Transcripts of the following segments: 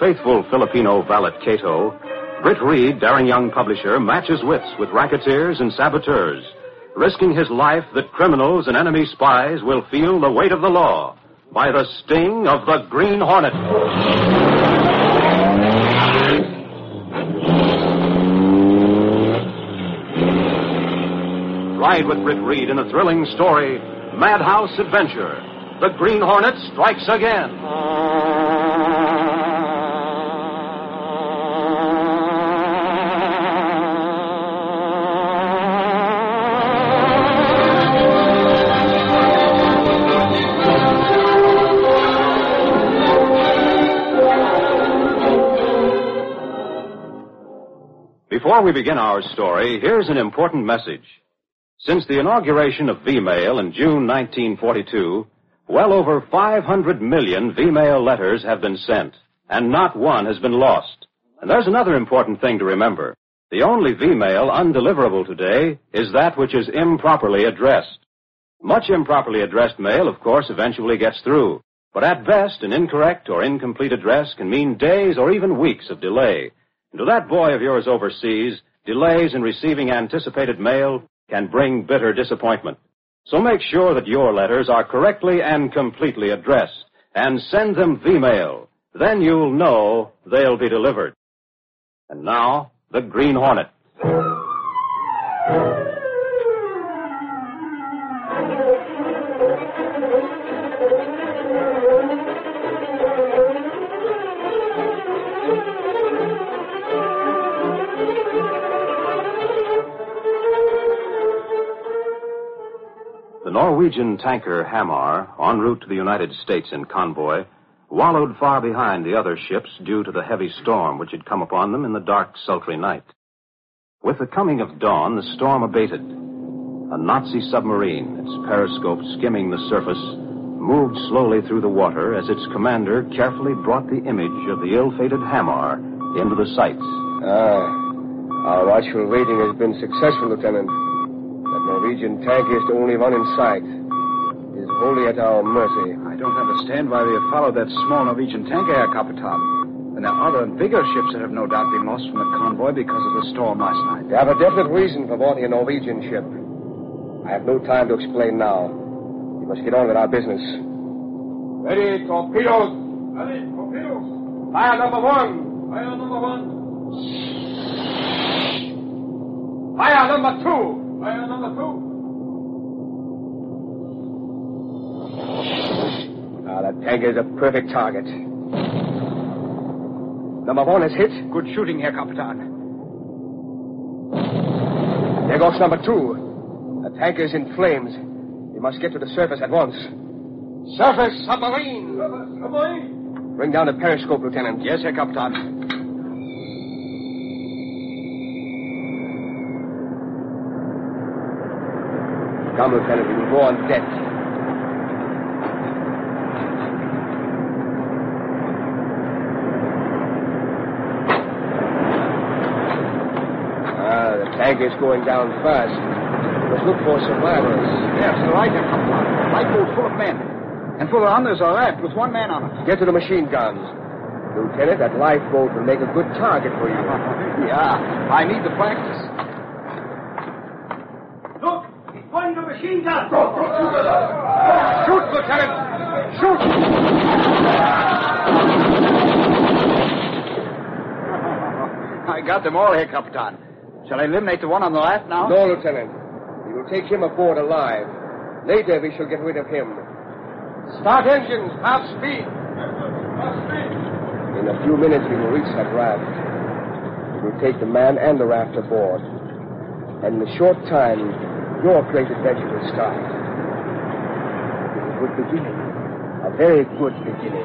Faithful Filipino valet Cato, Britt Reed, daring young publisher, matches wits with racketeers and saboteurs, risking his life that criminals and enemy spies will feel the weight of the law by the sting of the Green Hornet. Ride with Britt Reed in a thrilling story, Madhouse Adventure. The Green Hornet strikes again. Before we begin our story, here's an important message. Since the inauguration of V-Mail in June 1942, well over 500 million V-Mail letters have been sent, and not one has been lost. And there's another important thing to remember. The only V-Mail undeliverable today is that which is improperly addressed. Much improperly addressed mail, of course, eventually gets through. But at best, an incorrect or incomplete address can mean days or even weeks of delay. And to that boy of yours overseas, delays in receiving anticipated mail can bring bitter disappointment. So make sure that your letters are correctly and completely addressed and send them V-mail. Then you'll know they'll be delivered. And now, the Green Hornet. Norwegian tanker Hamar, en route to the United States in convoy, wallowed far behind the other ships due to the heavy storm which had come upon them in the dark, sultry night. With the coming of dawn, the storm abated. A Nazi submarine, its periscope skimming the surface, moved slowly through the water as its commander carefully brought the image of the ill-fated Hamar into the sights. Ah, our watchful waiting has been successful, Lieutenant. That Norwegian tank is the only one in sight. It is wholly at our mercy. I don't understand why we have followed that small Norwegian tanker, Herr Kapitan. And there are other and bigger ships that have no doubt been lost from the convoy because of the storm last night. They have a definite reason for boarding a Norwegian ship. I have no time to explain now. We must get on with our business. Ready, torpedoes! Ready, torpedoes! Fire number one! Fire number one! Fire number two! Fire number two! Ah, that tanker is a perfect target. Number one is hit. Good shooting, here, Kapitan. There goes number two. The tanker is in flames. We must get to the surface at once. Surface submarine! Surface Submarine! Bring down the periscope, Lieutenant. Yes, Herr Kapitan. Come, Lieutenant. We will go on deck. Ah, the tanker is going down fast. Let's look for survivors. Yes, the right, Herr Kapitan. Lifeboat full of men. And full of others are left with one man on it. Get to the machine guns. Lieutenant, that lifeboat will make a good target for you. yeah, I need the practice. Look! He's pointing the machine gun! Shoot, Lieutenant! Shoot! I got them all here, Capitan. Shall I eliminate the one on the left now? No, Lieutenant. We will take him aboard alive. Later, we shall get rid of him. Start engines, half speed. In a few minutes, we will reach that raft. We will take the man and the raft aboard. And in a short time, your great adventure will start. It a good beginning. A very good beginning.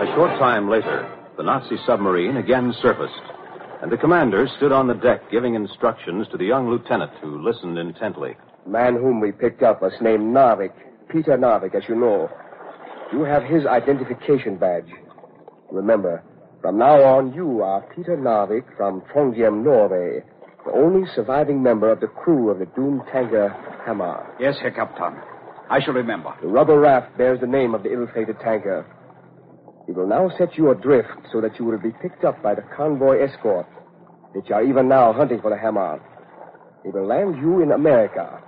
A short time later, the Nazi submarine again surfaced, and the commander stood on the deck giving instructions to the young lieutenant who listened intently. The man whom we picked up was named Narvik, Peter Narvik, as you know. You have his identification badge. Remember, from now on, you are Peter Narvik from Trondheim, Norway, the only surviving member of the crew of the doomed tanker Hamar. Yes, Herr Captain. I shall remember. The rubber raft bears the name of the ill-fated tanker. We will now set you adrift so that you will be picked up by the convoy escort, which are even now hunting for the Hamar. They will land you in America.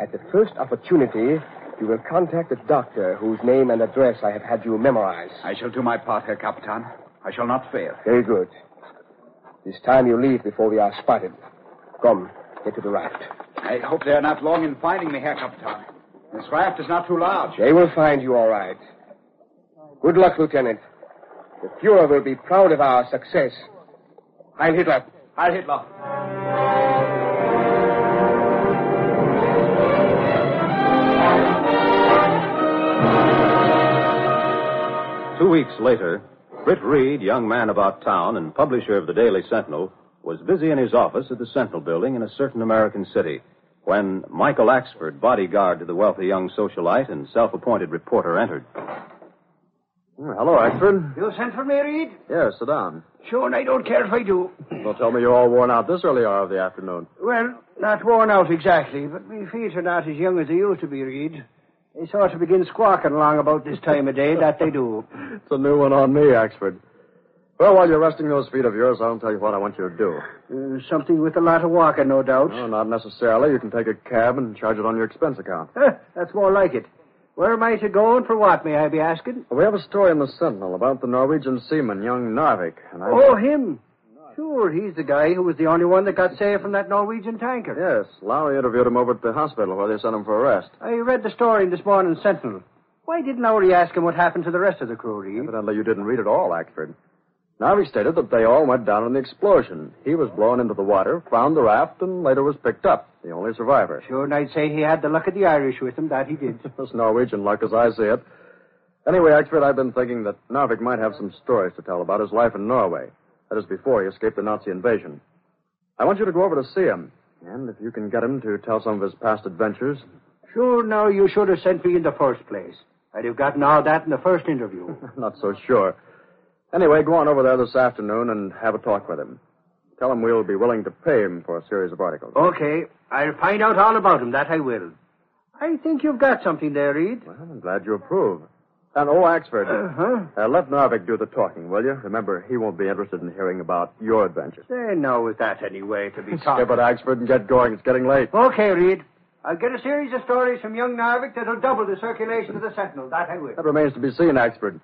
At the first opportunity, you will contact a doctor whose name and address I have had you memorize. I shall do my part, Herr Captain. I shall not fail. Very good. This time you leave before we are spotted. Come, get to the raft. I hope they are not long in finding me, Herr Captain. This raft is not too large. They will find you all right. Good luck, Lieutenant. The Fuhrer will be proud of our success. Heil Hitler. Heil Hitler. Two weeks later, Britt Reed, young man about town and publisher of the Daily Sentinel, was busy in his office at the Sentinel building in a certain American city when Michael Axford, bodyguard to the wealthy young socialite and self appointed reporter, entered. Hmm, hello, Axford. You sent for me, Reed? Yes, sit down. Sure, and I don't care if I do. Don't tell me you're all worn out this early hour of the afternoon. Well, not worn out exactly, but my feet are not as young as they used to be, Reed. They sort of begin squawking along about this time of day, that they do. It's a new one on me, Axford. Well, while you're resting those feet of yours, I'll tell you what I want you to do. Uh, something with a lot of walking, no doubt. No, not necessarily. You can take a cab and charge it on your expense account. Huh, that's more like it. Where am I to go and for what, may I be asking? We have a story in the Sentinel about the Norwegian seaman, young Narvik. And I... Oh, him. Sure, he's the guy who was the only one that got saved from that Norwegian tanker. Yes, Lowery interviewed him over at the hospital where they sent him for arrest. I read the story in this morning's Sentinel. Why didn't Lowery ask him what happened to the rest of the crew, Reed? Evidently, you didn't read it all, Axford. Narvik stated that they all went down in the explosion. He was blown into the water, found the raft, and later was picked up, the only survivor. Sure, and I'd say he had the luck of the Irish with him, that he did. That's Norwegian luck as I see it. Anyway, Axford, I've been thinking that Narvik might have some stories to tell about his life in Norway. That is before he escaped the Nazi invasion. I want you to go over to see him. And if you can get him to tell some of his past adventures. Sure, now you should have sent me in the first place. I'd have gotten all that in the first interview. Not so sure. Anyway, go on over there this afternoon and have a talk with him. Tell him we'll be willing to pay him for a series of articles. okay, I'll find out all about him, that I will. I think you've got something there, Reed. Well, I'm glad you approve. And, oh, Axford, Uh-huh. uh, let Narvik do the talking, will you? Remember, he won't be interested in hearing about your adventures. Say, now is that any way to be Skip talking? it, Axford, and get going. It's getting late. Okay, Reed. I'll get a series of stories from young Narvik that'll double the circulation of the Sentinel, that I will. That remains to be seen, Axford.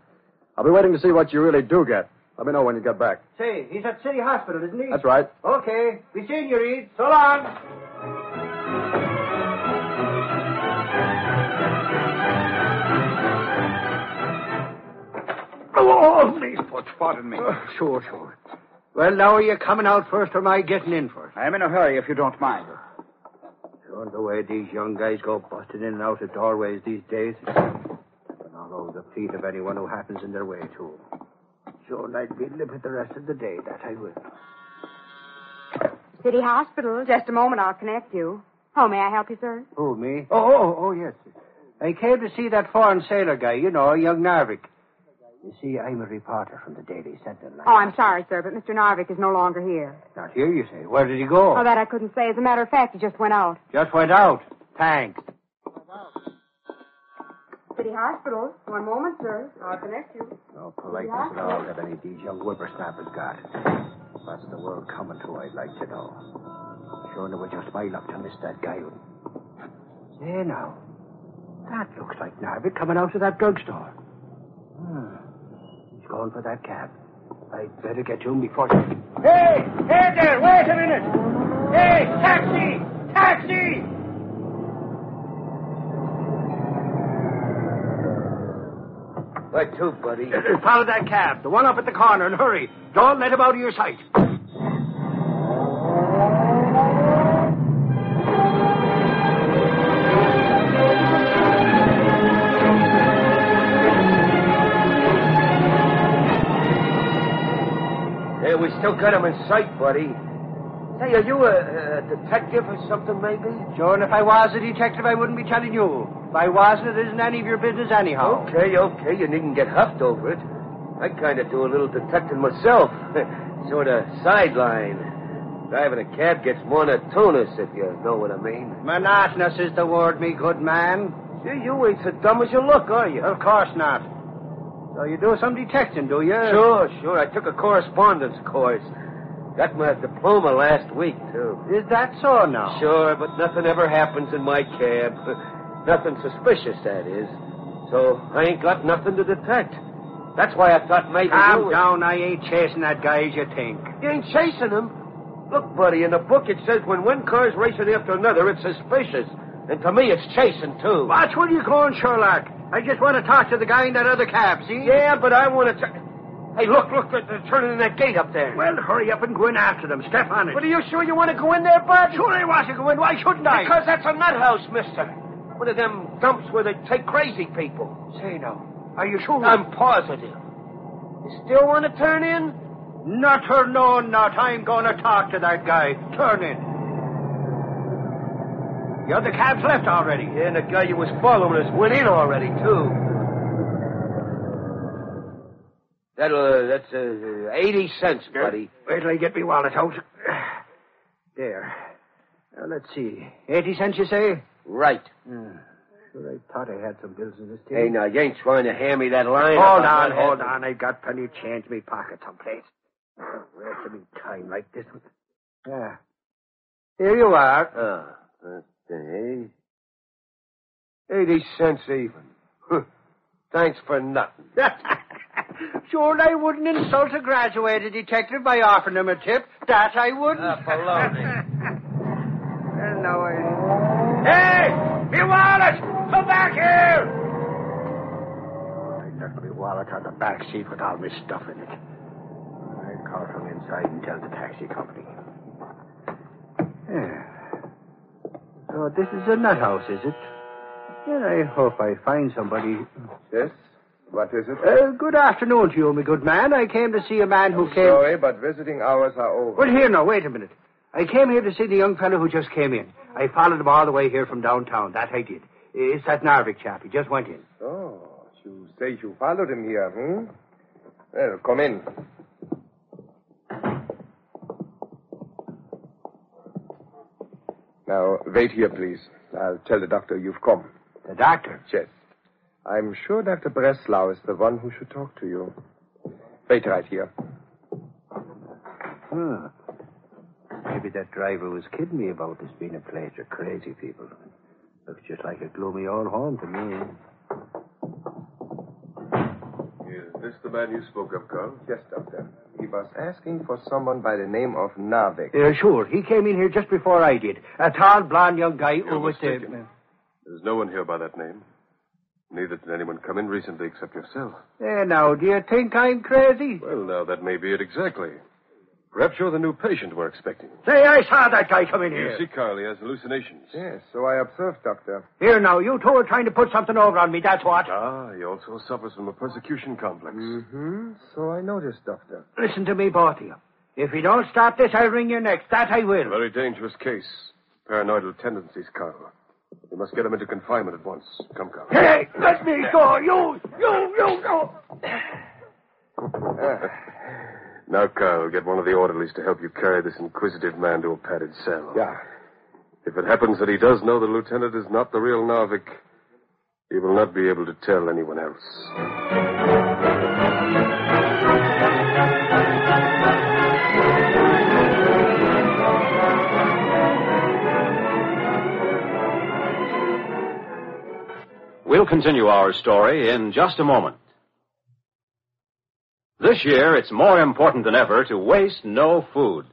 I'll be waiting to see what you really do get. Let me know when you get back. Say, he's at City Hospital, isn't he? That's right. Okay. Be seeing you, Reed. So long. Oh, please, Put pardon me. Oh, sure, sure. Well, now are you coming out first or am I getting in first? I am in a hurry, if you don't mind. Sure, the way these young guys go busting in and out of doorways these days. And all over the feet of anyone who happens in their way, too. Sure, and I'd be livid the rest of the day, that I will. City Hospital. Just a moment, I'll connect you. Oh, may I help you, sir? Who, me? Oh, oh, oh, yes. I came to see that foreign sailor guy, you know, young Narvik. You see, I'm a reporter from the Daily Sentinel. Oh, I'm sorry, sir, but Mr. Narvik is no longer here. Not here, you say. Where did he go? Oh, that I couldn't say. As a matter of fact, he just went out. Just went out. Thanks. City Hospital. One moment, sir. I'll connect you. No politeness at all that any of these young whippersnappers got. What's the world coming to, I'd like to know. Sure, it was just my luck to miss that guy. Say now, that looks like Narvik coming out of that drugstore. Hmm. He's going for that cab. I'd better get to him before... Hey! Hey there! Wait a minute! Hey! Taxi! Taxi! Where to, buddy? Follow that cab. The one up at the corner, and hurry. Don't let him out of your sight. We still got him in sight, buddy. Say, are you a, a detective or something, maybe? Sure, and if I was a detective, I wouldn't be telling you. If I wasn't, it isn't any of your business anyhow. Okay, okay. You needn't get huffed over it. I kind of do a little detecting myself. sort of sideline. Driving a cab gets monotonous, if you know what I mean. Monotonous is the word, me good man. Gee, you ain't so dumb as you look, are you? Of course not. So you do some detecting, do you? Sure, sure. I took a correspondence course. Got my diploma last week, too. Is that so now? Sure, but nothing ever happens in my cab. nothing suspicious, that is. So I ain't got nothing to detect. That's why I thought maybe Calm you... down. I ain't chasing that guy as you think. You ain't chasing him. Look, buddy, in the book it says when one car's racing after another, it's suspicious. And to me, it's chasing, too. Watch where you're going, Sherlock. I just want to talk to the guy in that other cab, see? Yeah, but I want to... Hey, look, look, they're, turning in that gate up there. Well, hurry up and go in after them. Step on it. But are you sure you want to go in there, Bud? Sure I want to go in. Why shouldn't I? Because that's a nut house, mister. One of them dumps where they take crazy people. Say now. Are you sure? I'm positive. You still want to turn in? Not or no not. I'm going to talk to that guy. Turn in. The other cab's left already. Yeah, and the guy you was following us went in already, too. That'll, uh, that's uh, 80 cents, buddy. Wait till I get me wallet out. There. Now, let's see. 80 cents, you say? Right. Hmm. Sure, I thought I had some bills in this tin. Hey, now, you ain't trying to hand me that line. Hold on, hold on. I've got plenty of change in my pocket someplace. Where's the big time like this? Yeah. Here you are. Ah, okay. 80 cents even. Thanks for nothing. sure, I wouldn't insult a graduated detective by offering him a tip. That I wouldn't. Ah, baloney. Well, no, I... Hey! Me wallet! Come back here! I left my wallet on the back seat with all my stuff in it. I'll call from inside and tell the taxi company. Yeah. So this is a nut house, is it? Well, I hope I find somebody. Yes? What is it? Uh, good afternoon to you, my good man. I came to see a man who came. Sorry, but visiting hours are over. Well, here now, wait a minute. I came here to see the young fellow who just came in. I followed him all the way here from downtown. That I did. It's that Narvik chap. He just went in. Oh, you say you followed him here, hmm? Well, come in. Now, wait here, please. I'll tell the doctor you've come. The doctor? Yes. I'm sure Dr. Breslau is the one who should talk to you. Wait right here. Hmm. Maybe that driver was kidding me about this being a place of crazy people. Looks just like a gloomy old home to me. Is this the man you spoke of, Carl? Yes, Doctor. He was asking for someone by the name of Narvik. Uh, sure. He came in here just before I did. A tall, blond young guy You're who was the. There's no one here by that name. Neither did anyone come in recently except yourself. Eh, now, do you think I'm crazy? Well, now, that may be it exactly. Perhaps you're the new patient we're expecting. Say, I saw that guy come in here. You here. see, Carl, he has hallucinations. Yes, so I observed, Doctor. Here now, you two are trying to put something over on me, that's what. Ah, he also suffers from a persecution complex. Mm-hmm. So I noticed, Doctor. Listen to me, both of you. If you don't stop this, I'll wring your necks. That I will. Very dangerous case. Paranoidal tendencies, Carl. We must get him into confinement at once. Come, Carl. Hey, let me go. You, you, you go. Now, Carl, get one of the orderlies to help you carry this inquisitive man to a padded cell. Yeah. If it happens that he does know the lieutenant is not the real Narvik, he will not be able to tell anyone else. We'll continue our story in just a moment. This year, it's more important than ever to waste no food.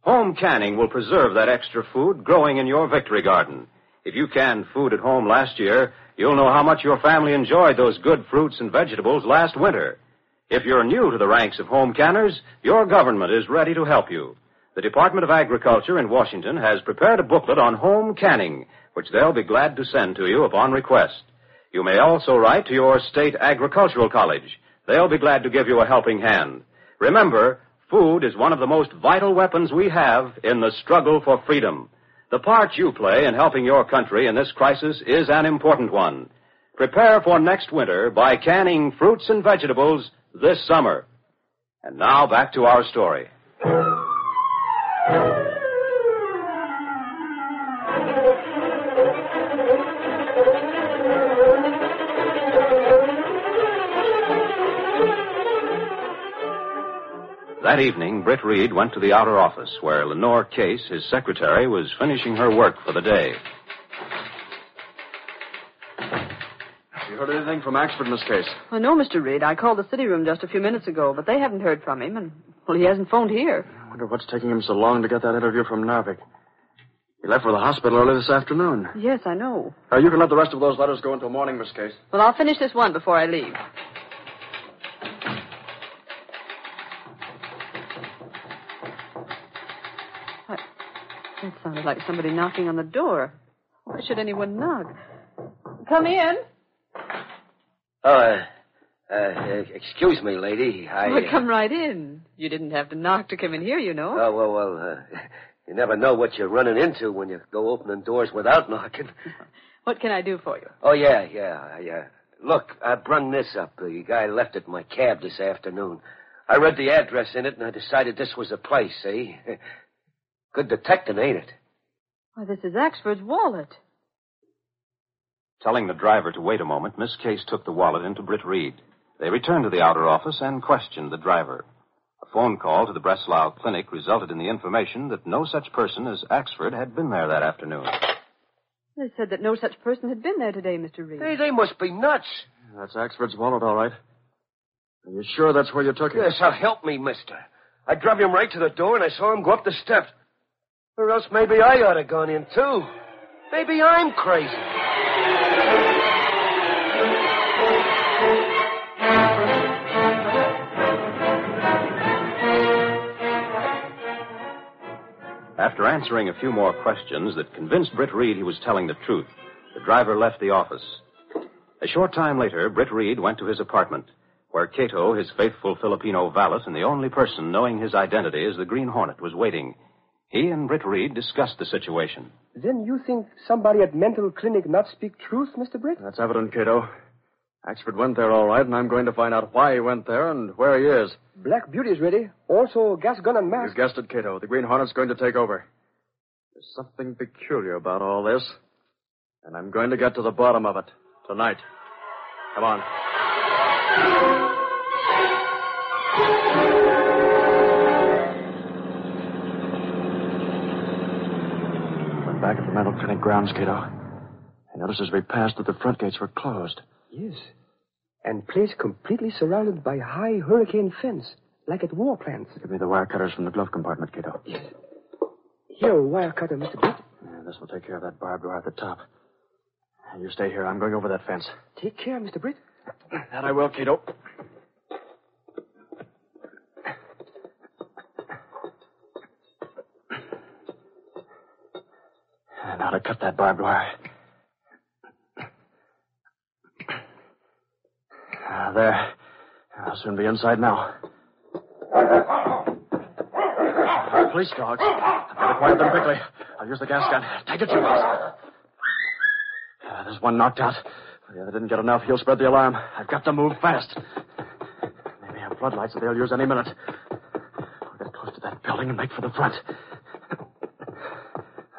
Home canning will preserve that extra food growing in your victory garden. If you canned food at home last year, you'll know how much your family enjoyed those good fruits and vegetables last winter. If you're new to the ranks of home canners, your government is ready to help you. The Department of Agriculture in Washington has prepared a booklet on home canning, which they'll be glad to send to you upon request. You may also write to your state agricultural college. They'll be glad to give you a helping hand. Remember, food is one of the most vital weapons we have in the struggle for freedom. The part you play in helping your country in this crisis is an important one. Prepare for next winter by canning fruits and vegetables this summer. And now back to our story. That evening, Britt Reed went to the outer office where Lenore Case, his secretary, was finishing her work for the day. Have you heard anything from Axford in this case? Well, no, Mr. Reed. I called the city room just a few minutes ago, but they haven't heard from him, and, well, he hasn't phoned here. I wonder what's taking him so long to get that interview from Narvik. He left for the hospital early this afternoon. Yes, I know. Uh, you can let the rest of those letters go until morning, Miss Case. Well, I'll finish this one before I leave. What? That sounded like somebody knocking on the door. Why should anyone knock? Come in. Oh, uh, uh, excuse me, lady. I. Well, come right in. You didn't have to knock to come in here, you know. Oh, well, well, uh, you never know what you're running into when you go opening doors without knocking. What can I do for you? Oh, yeah, yeah, yeah. Look, I brung this up. The guy left it in my cab this afternoon. I read the address in it, and I decided this was the place, see? Good detecting, ain't it? Why, this is Axford's wallet. Telling the driver to wait a moment, Miss Case took the wallet into Britt Reed. They returned to the outer office and questioned the driver. A phone call to the Breslau Clinic resulted in the information that no such person as Axford had been there that afternoon. They said that no such person had been there today, Mr. Reed. Hey, they must be nuts. That's Axford's wallet, all right. Are you sure that's where you took it? Yes, so help me, mister. I drove him right to the door, and I saw him go up the steps. Or else maybe I ought to gone in, too. Maybe I'm crazy. After answering a few more questions that convinced Britt Reed he was telling the truth, the driver left the office. A short time later, Britt Reed went to his apartment, where Cato, his faithful Filipino valet, and the only person knowing his identity as the Green Hornet, was waiting. He and Britt Reed discussed the situation. Then you think somebody at mental clinic not speak truth, Mr. Britt? That's evident, Cato. Axford went there all right, and I'm going to find out why he went there and where he is. Black Beauty is ready. Also, gas gun and mask. You mask. guessed it, Cato. The Green Hornet's going to take over. There's something peculiar about all this, and I'm going to get to the bottom of it tonight. Come on. Back at the mental clinic grounds, Cato. I noticed as we passed that the front gates were closed. Yes. And place completely surrounded by high hurricane fence, like at war plants. Give me the wire cutters from the glove compartment, Cato. Yes. Here, wire cutter, Mr. Britt. Yeah, this will take care of that barbed wire at the top. You stay here. I'm going over that fence. Take care, Mr. Britt. That I will, Cato. To cut that barbed wire. Ah, there. I'll soon be inside now. Police dogs. I've got to quiet them quickly. I'll use the gas gun. Take it, Jim. Ah, there's one knocked out. The other didn't get enough. He'll spread the alarm. I've got to move fast. Maybe have floodlights that they'll use any minute. I'll get close to that building and make for the front.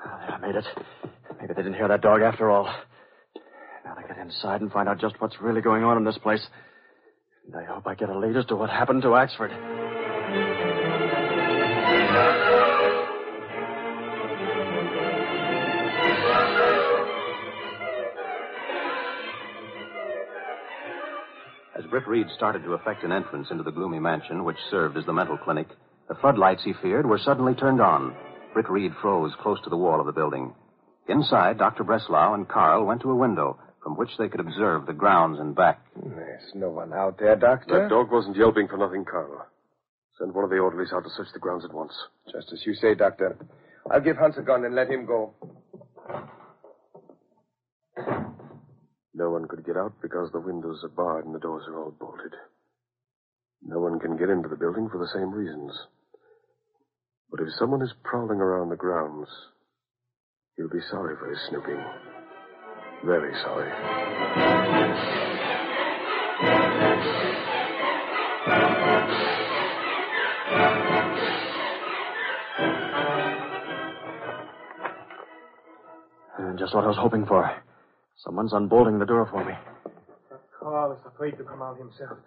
Ah, there, I made it. Didn't hear that dog after all. Now to get inside and find out just what's really going on in this place. And I hope I get a lead as to what happened to Axford. As Britt Reed started to effect an entrance into the gloomy mansion which served as the mental clinic, the floodlights he feared were suddenly turned on. Britt Reed froze close to the wall of the building. Inside, Dr. Breslau and Carl went to a window from which they could observe the grounds and back. There's no one out there, Doctor. That dog wasn't yelping for nothing, Carl. Send one of the orderlies out to search the grounds at once. Just as you say, Doctor. I'll give Hans a gun and let him go. No one could get out because the windows are barred and the doors are all bolted. No one can get into the building for the same reasons. But if someone is prowling around the grounds, he'll be sorry for his snooping. Very sorry. And Just what I was hoping for. Someone's unbolting the door for me. Carl is afraid to come out himself.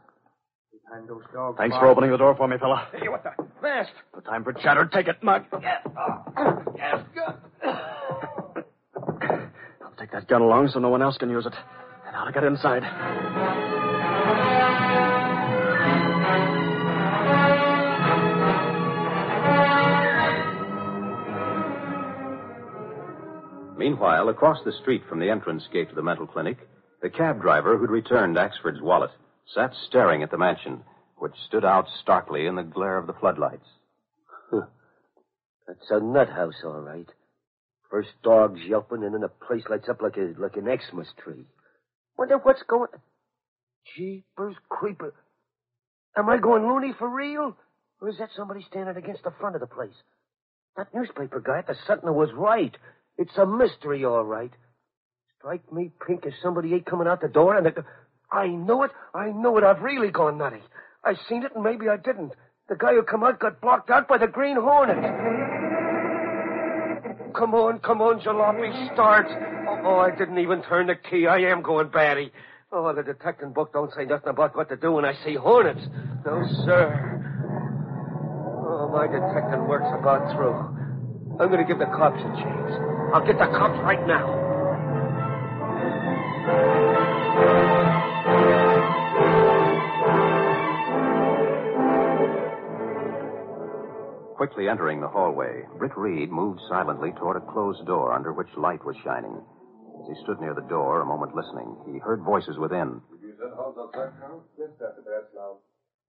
Behind those dogs. Thanks for opening the door for me, fella. Hey, what the? Fast! No time for chatter. Take it, Mug. Yes. Yes, good. I'll take that gun along so no one else can use it. And I'll get inside. Meanwhile, across the street from the entrance gate to the mental clinic, the cab driver who'd returned Axford's wallet sat staring at the mansion, which stood out starkly in the glare of the floodlights. That's a nut house, all right. First dogs yelping, and then the place lights up like a like an Xmas tree. Wonder what's going. Jeepers creeper. Am I going loony for real? Or is that somebody standing against the front of the place? That newspaper guy at the Sentinel was right. It's a mystery, all right. Strike me pink if somebody ain't coming out the door, and the... I know it. I know it. I've really gone nutty. I seen it, and maybe I didn't. The guy who come out got blocked out by the Green Hornet. Come on, come on, Jalopy, start. Oh, I didn't even turn the key. I am going batty. Oh, the detecting book don't say nothing about what to do when I see hornets. No, sir. Oh, my detecting work's about through. I'm going to give the cops a chance. I'll get the cops right now. Quickly entering the hallway, Britt Reed moved silently toward a closed door under which light was shining. As he stood near the door, a moment listening, he heard voices within. Did you said Hans outside, Carl? Yes, Dr. Breslau.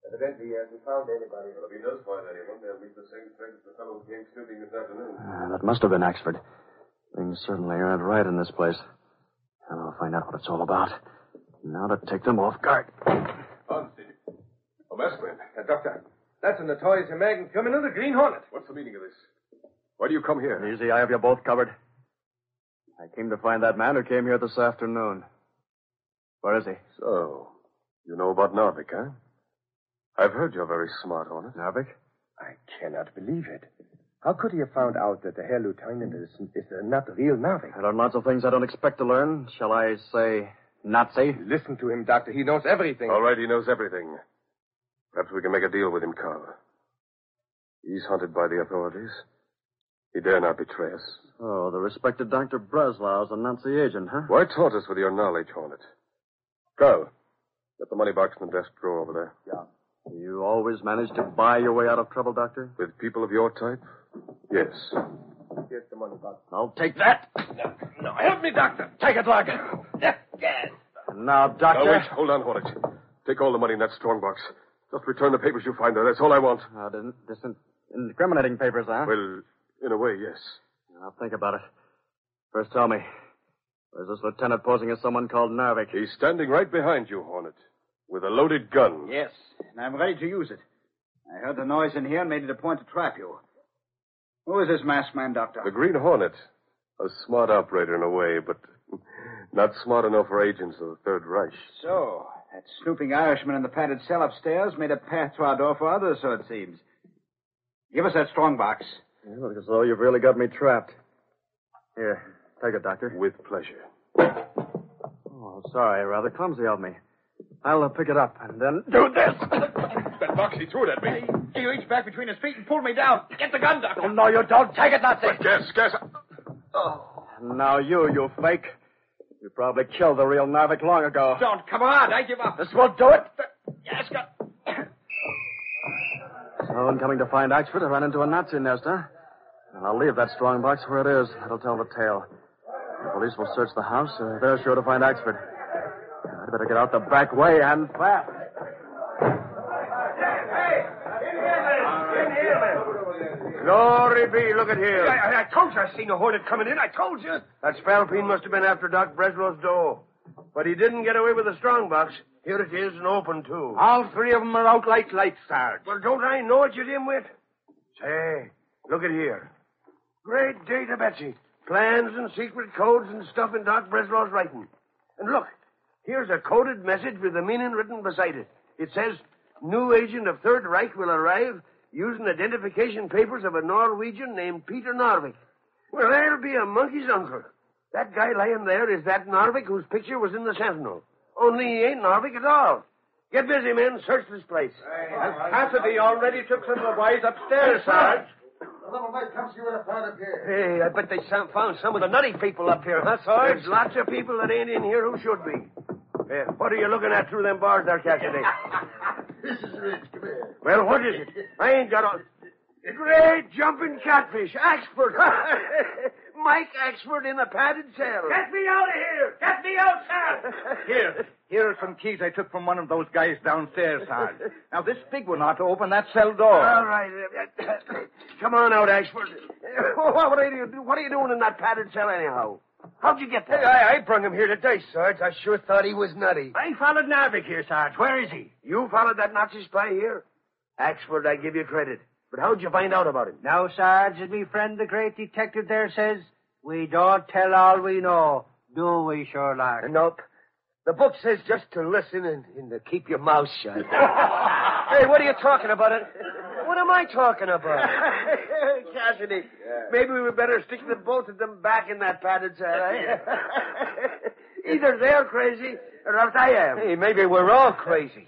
Evidently, he hasn't found anybody. Well, if he does find anyone, they'll meet the same fate as the fellow who came snooping this afternoon. Uh, that must have been Axford. Things certainly aren't right in this place. And I'll find out what it's all about. Now to take them off guard. Hansi. Oh, Masklin. Uh, doctor, that's a notorious American criminal, the Green Hornet. What's the meaning of this? Why do you come here? Easy, I have you both covered. I came to find that man who came here this afternoon. Where is he? So, you know about Narvik, huh? I've heard you're very smart, Hornet. Narvik? I cannot believe it. How could he have found out that the Herr Lieutenant is, is uh, not the real Narvik? I learned lots of things I don't expect to learn. Shall I say Nazi? Listen to him, Doctor. He knows everything. All right, he knows everything. Perhaps we can make a deal with him, Carl. He's hunted by the authorities. He dare not betray us. Oh, the respected Dr. Breslau's a Nazi agent, huh? Why taunt us with your knowledge, Hornet? Carl, get the money box in the desk drawer over there. Yeah. You always manage to buy your way out of trouble, Doctor? With people of your type? Yes. Here's the money box. I'll take that. No, no, help me, Doctor. Take it, Lug. Yes. Now, Doctor. Now, wait. Hold on, Hornet. Take all the money in that strong box. Just return the papers you find there. That's all I want. Uh, dis- dis- incriminating papers, huh? Well, in a way, yes. I'll think about it. First, tell me, where's this lieutenant posing as someone called Narvik? He's standing right behind you, Hornet, with a loaded gun. Yes, and I'm ready to use it. I heard the noise in here and made it a point to trap you. Who is this masked man, Doctor? The Green Hornet. A smart operator in a way, but not smart enough for agents of the Third Reich. So, that snooping Irishman in the padded cell upstairs made a path to our door for others, so it seems. Give us that strong box. You look as though you've really got me trapped. Here, take it, Doctor. With pleasure. Oh, sorry, rather clumsy of me. I'll uh, pick it up and then do this. That box, he threw it at me. He reached back between his feet and pulled me down. Get the gun, Doctor. Oh, no, you don't. Take it, Nazi. Gas, gas. Now you, you fake. You probably killed the real Narvik long ago. Don't. Come on. I give up. This won't do it. Gaska. So, in coming to find Axford, I ran into a Nazi nest, huh? And I'll leave that strong box where it is. That'll tell the tale. The police will search the house. Uh, they're sure to find Axford. I'd better get out the back way and fast. Glory be, look at here. I, I told you I seen a hornet coming in. I told you. That Spalpeen must have been after Doc Breslau's dough. But he didn't get away with the strong box. Here it is and open, too. All three of them are out like lights, Sarge. Well, don't I know what you dim with? Say, look at here. Great data, Betsy. Plans and secret codes and stuff in Doc Breslau's writing. And look, here's a coded message with the meaning written beside it. It says, new agent of Third Reich will arrive using identification papers of a Norwegian named Peter Narvik. Well, there'll be a monkey's uncle. That guy lying there is that Narvik whose picture was in the Sentinel. Only he ain't Narvik at all. Get busy, men. Search this place. And Cassidy already took some of the boys upstairs, Sarge. The little mate comes you in a part of here. Hey, I bet they found some of the nutty people up here, huh, Sarge? There's lots of people that ain't in here who should be. Hey, what are you looking at through them bars there, Cassidy? This is Rich. Come here. well, what is it? I ain't got a... Great jumping catfish. Axford. Mike Axford in a padded cell. Get me out of here! Get me out, Sarge! Here. Here are some keys I took from one of those guys downstairs, Sarge. Now, this big one ought to open that cell door. All right. Come on out, Axford. What are you, what are you doing in that padded cell anyhow? How'd you get there? I, I brung him here today, Sarge. I sure thought he was nutty. I followed Narvik here, Sarge. Where is he? You followed that Nazi spy here? Axford, I give you credit. But how'd you find out about him? Now, Sarge, as me friend the great detective there says, we don't tell all we know, do we, Sherlock? Nope. The book says just to listen and, and to keep your mouth shut. hey, what are you talking about? What am I talking about? Cassidy, maybe we better stick the both of them back in that padded cell, eh? Either they're crazy or else I am. Hey, maybe we're all crazy.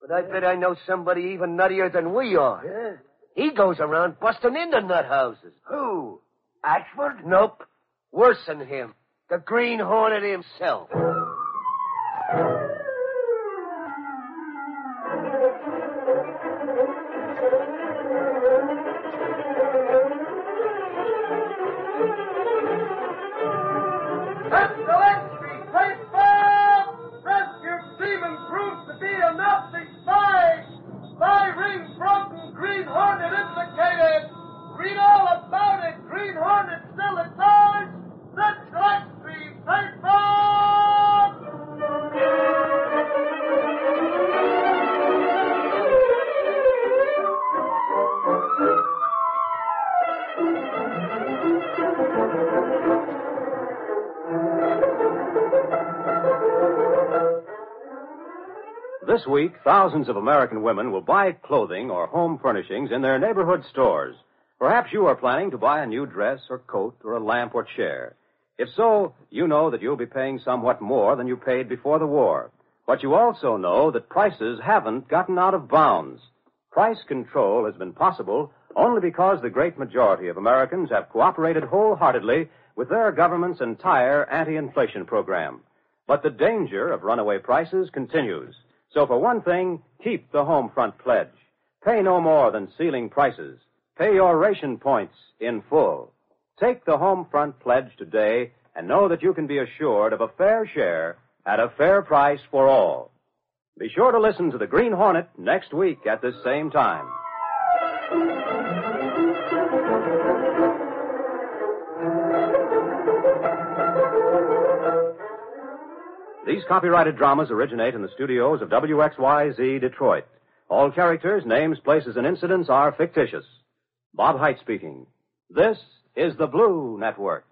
But I bet I know somebody even nuttier than we are. Yeah. He goes around busting into nut houses. Who? Axford? Nope. Worse than him. The Green Hornet himself. Week, thousands of American women will buy clothing or home furnishings in their neighborhood stores. Perhaps you are planning to buy a new dress or coat or a lamp or chair. If so, you know that you'll be paying somewhat more than you paid before the war. But you also know that prices haven't gotten out of bounds. Price control has been possible only because the great majority of Americans have cooperated wholeheartedly with their government's entire anti-inflation program. But the danger of runaway prices continues. So for one thing, keep the home front pledge. Pay no more than ceiling prices. Pay your ration points in full. Take the home front pledge today and know that you can be assured of a fair share at a fair price for all. Be sure to listen to the Green Hornet next week at this same time. These copyrighted dramas originate in the studios of WXYZ Detroit. All characters, names, places, and incidents are fictitious. Bob Hite speaking. This is the Blue Network.